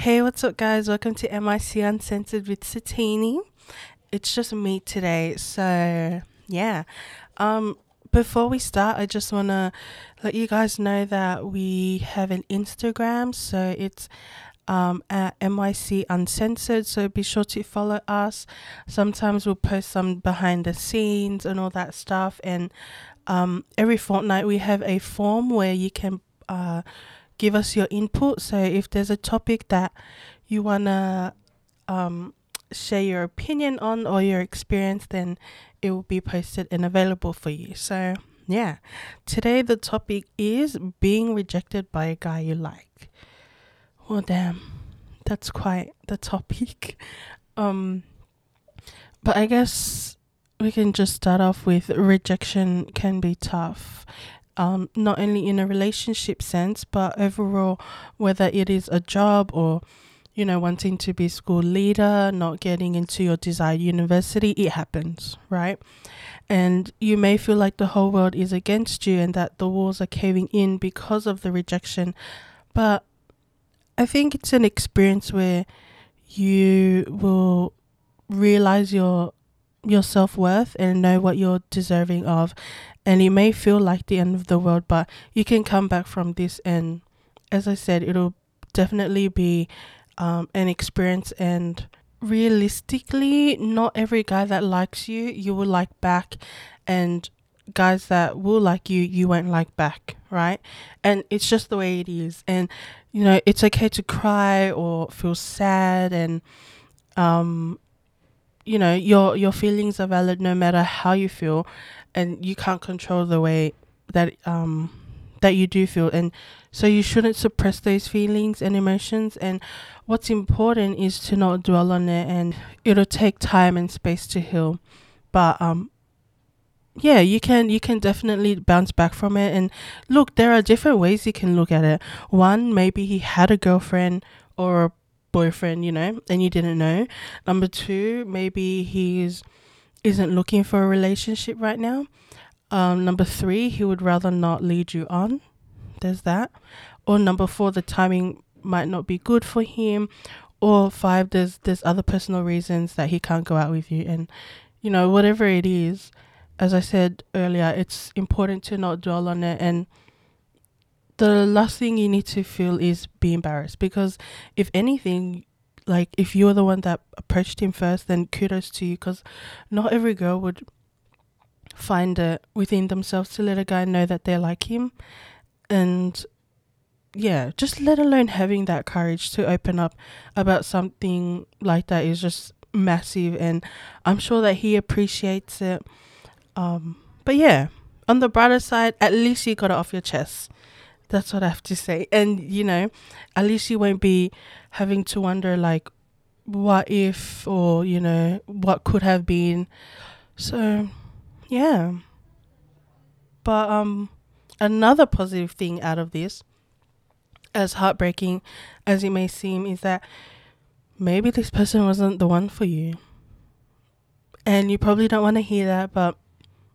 Hey, what's up, guys? Welcome to MYC Uncensored with Satini. It's just me today, so yeah. Um, before we start, I just want to let you guys know that we have an Instagram, so it's um, at MYC Uncensored. So be sure to follow us. Sometimes we'll post some behind the scenes and all that stuff. And um, every fortnight we have a form where you can uh, give us your input. So if there's a topic that you wanna um, share your opinion on or your experience, then it will be posted and available for you. So yeah, today the topic is being rejected by a guy you like. Well, damn, that's quite the topic. Um, but I guess we can just start off with rejection can be tough um, not only in a relationship sense, but overall, whether it is a job or you know, wanting to be school leader, not getting into your desired university, it happens, right? And you may feel like the whole world is against you and that the walls are caving in because of the rejection. But I think it's an experience where you will realize your your self worth and know what you're deserving of and it may feel like the end of the world, but you can come back from this. And as I said, it'll definitely be um, an experience. And realistically, not every guy that likes you, you will like back. And guys that will like you, you won't like back, right? And it's just the way it is. And, you know, it's okay to cry or feel sad and, um, you know, your your feelings are valid no matter how you feel and you can't control the way that um that you do feel. And so you shouldn't suppress those feelings and emotions. And what's important is to not dwell on it and it'll take time and space to heal. But um yeah you can you can definitely bounce back from it. And look there are different ways you can look at it. One maybe he had a girlfriend or a boyfriend you know and you didn't know number two maybe he's isn't looking for a relationship right now. Um, number three, he would rather not lead you on. There's that. Or number four, the timing might not be good for him. Or five, there's there's other personal reasons that he can't go out with you. And you know, whatever it is, as I said earlier, it's important to not dwell on it. And the last thing you need to feel is be embarrassed because if anything, like if you're the one that approached him first then kudos to you because not every girl would find it within themselves to let a guy know that they're like him. And yeah just let alone having that courage to open up about something like that is just massive and i'm sure that he appreciates it. Um but yeah on the brighter side at least you got it off your chest that's what I have to say. And you know, at least you won't be having to wonder like what if or you know what could have been. So, yeah. But um another positive thing out of this as heartbreaking as it may seem is that maybe this person wasn't the one for you. And you probably don't want to hear that, but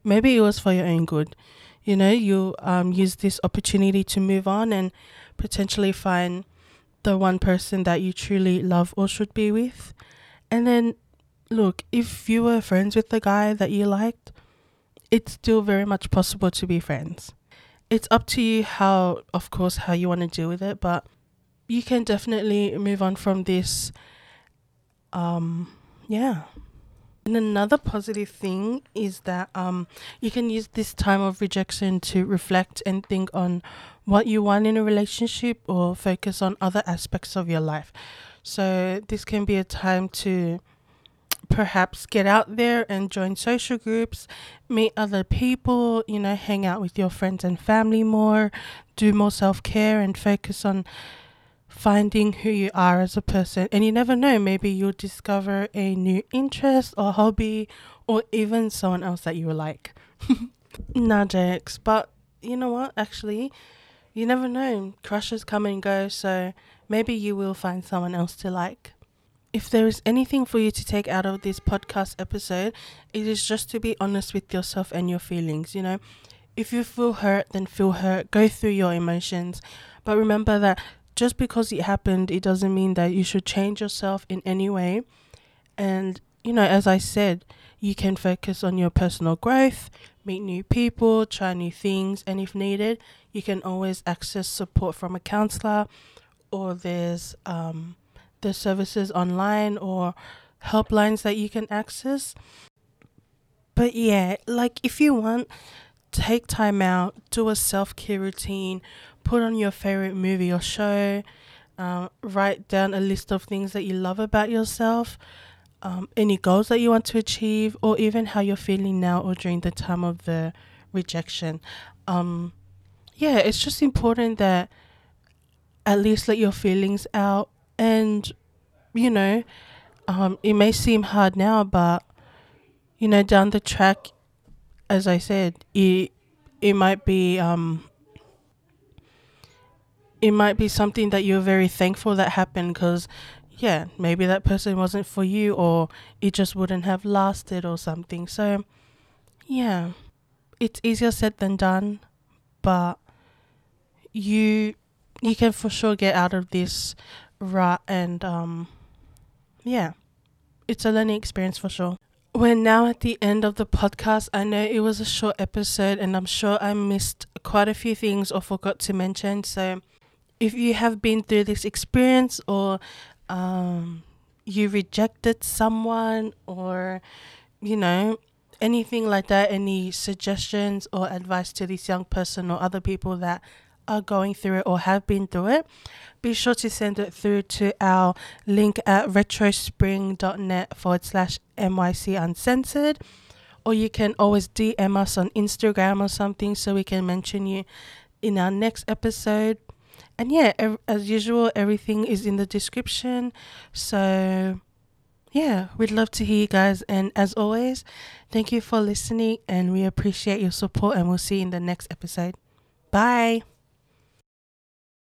maybe it was for your own good you know you um, use this opportunity to move on and potentially find the one person that you truly love or should be with. And then look if you were friends with the guy that you liked it's still very much possible to be friends. It's up to you how of course how you want to deal with it but you can definitely move on from this um yeah and another positive thing is that um, you can use this time of rejection to reflect and think on what you want in a relationship or focus on other aspects of your life. So, this can be a time to perhaps get out there and join social groups, meet other people, you know, hang out with your friends and family more, do more self care, and focus on finding who you are as a person. And you never know, maybe you'll discover a new interest or hobby or even someone else that you like. nah, Jax. But you know what? Actually, you never know. Crushes come and go, so maybe you will find someone else to like. If there is anything for you to take out of this podcast episode, it is just to be honest with yourself and your feelings. You know, if you feel hurt, then feel hurt. Go through your emotions. But remember that just because it happened, it doesn't mean that you should change yourself in any way. And, you know, as I said, you can focus on your personal growth, meet new people, try new things, and if needed, you can always access support from a counselor or there's um, the services online or helplines that you can access. But yeah, like if you want, take time out, do a self care routine, put on your favorite movie or show, uh, write down a list of things that you love about yourself, um, any goals that you want to achieve, or even how you're feeling now or during the time of the rejection. Um, yeah, it's just important that at least let your feelings out and you know um, it may seem hard now but you know down the track as i said it it might be um it might be something that you're very thankful that happened because yeah maybe that person wasn't for you or it just wouldn't have lasted or something. So yeah it's easier said than done but you you can for sure get out of this rut and um yeah it's a learning experience for sure we're now at the end of the podcast. I know it was a short episode and i'm sure i missed quite a few things or forgot to mention. So if you have been through this experience or um you rejected someone or you know anything like that any suggestions or advice to this young person or other people that are going through it or have been through it, be sure to send it through to our link at retrospring.net forward slash MYC uncensored. Or you can always DM us on Instagram or something so we can mention you in our next episode. And yeah, ev- as usual, everything is in the description. So yeah, we'd love to hear you guys. And as always, thank you for listening and we appreciate your support and we'll see you in the next episode. Bye.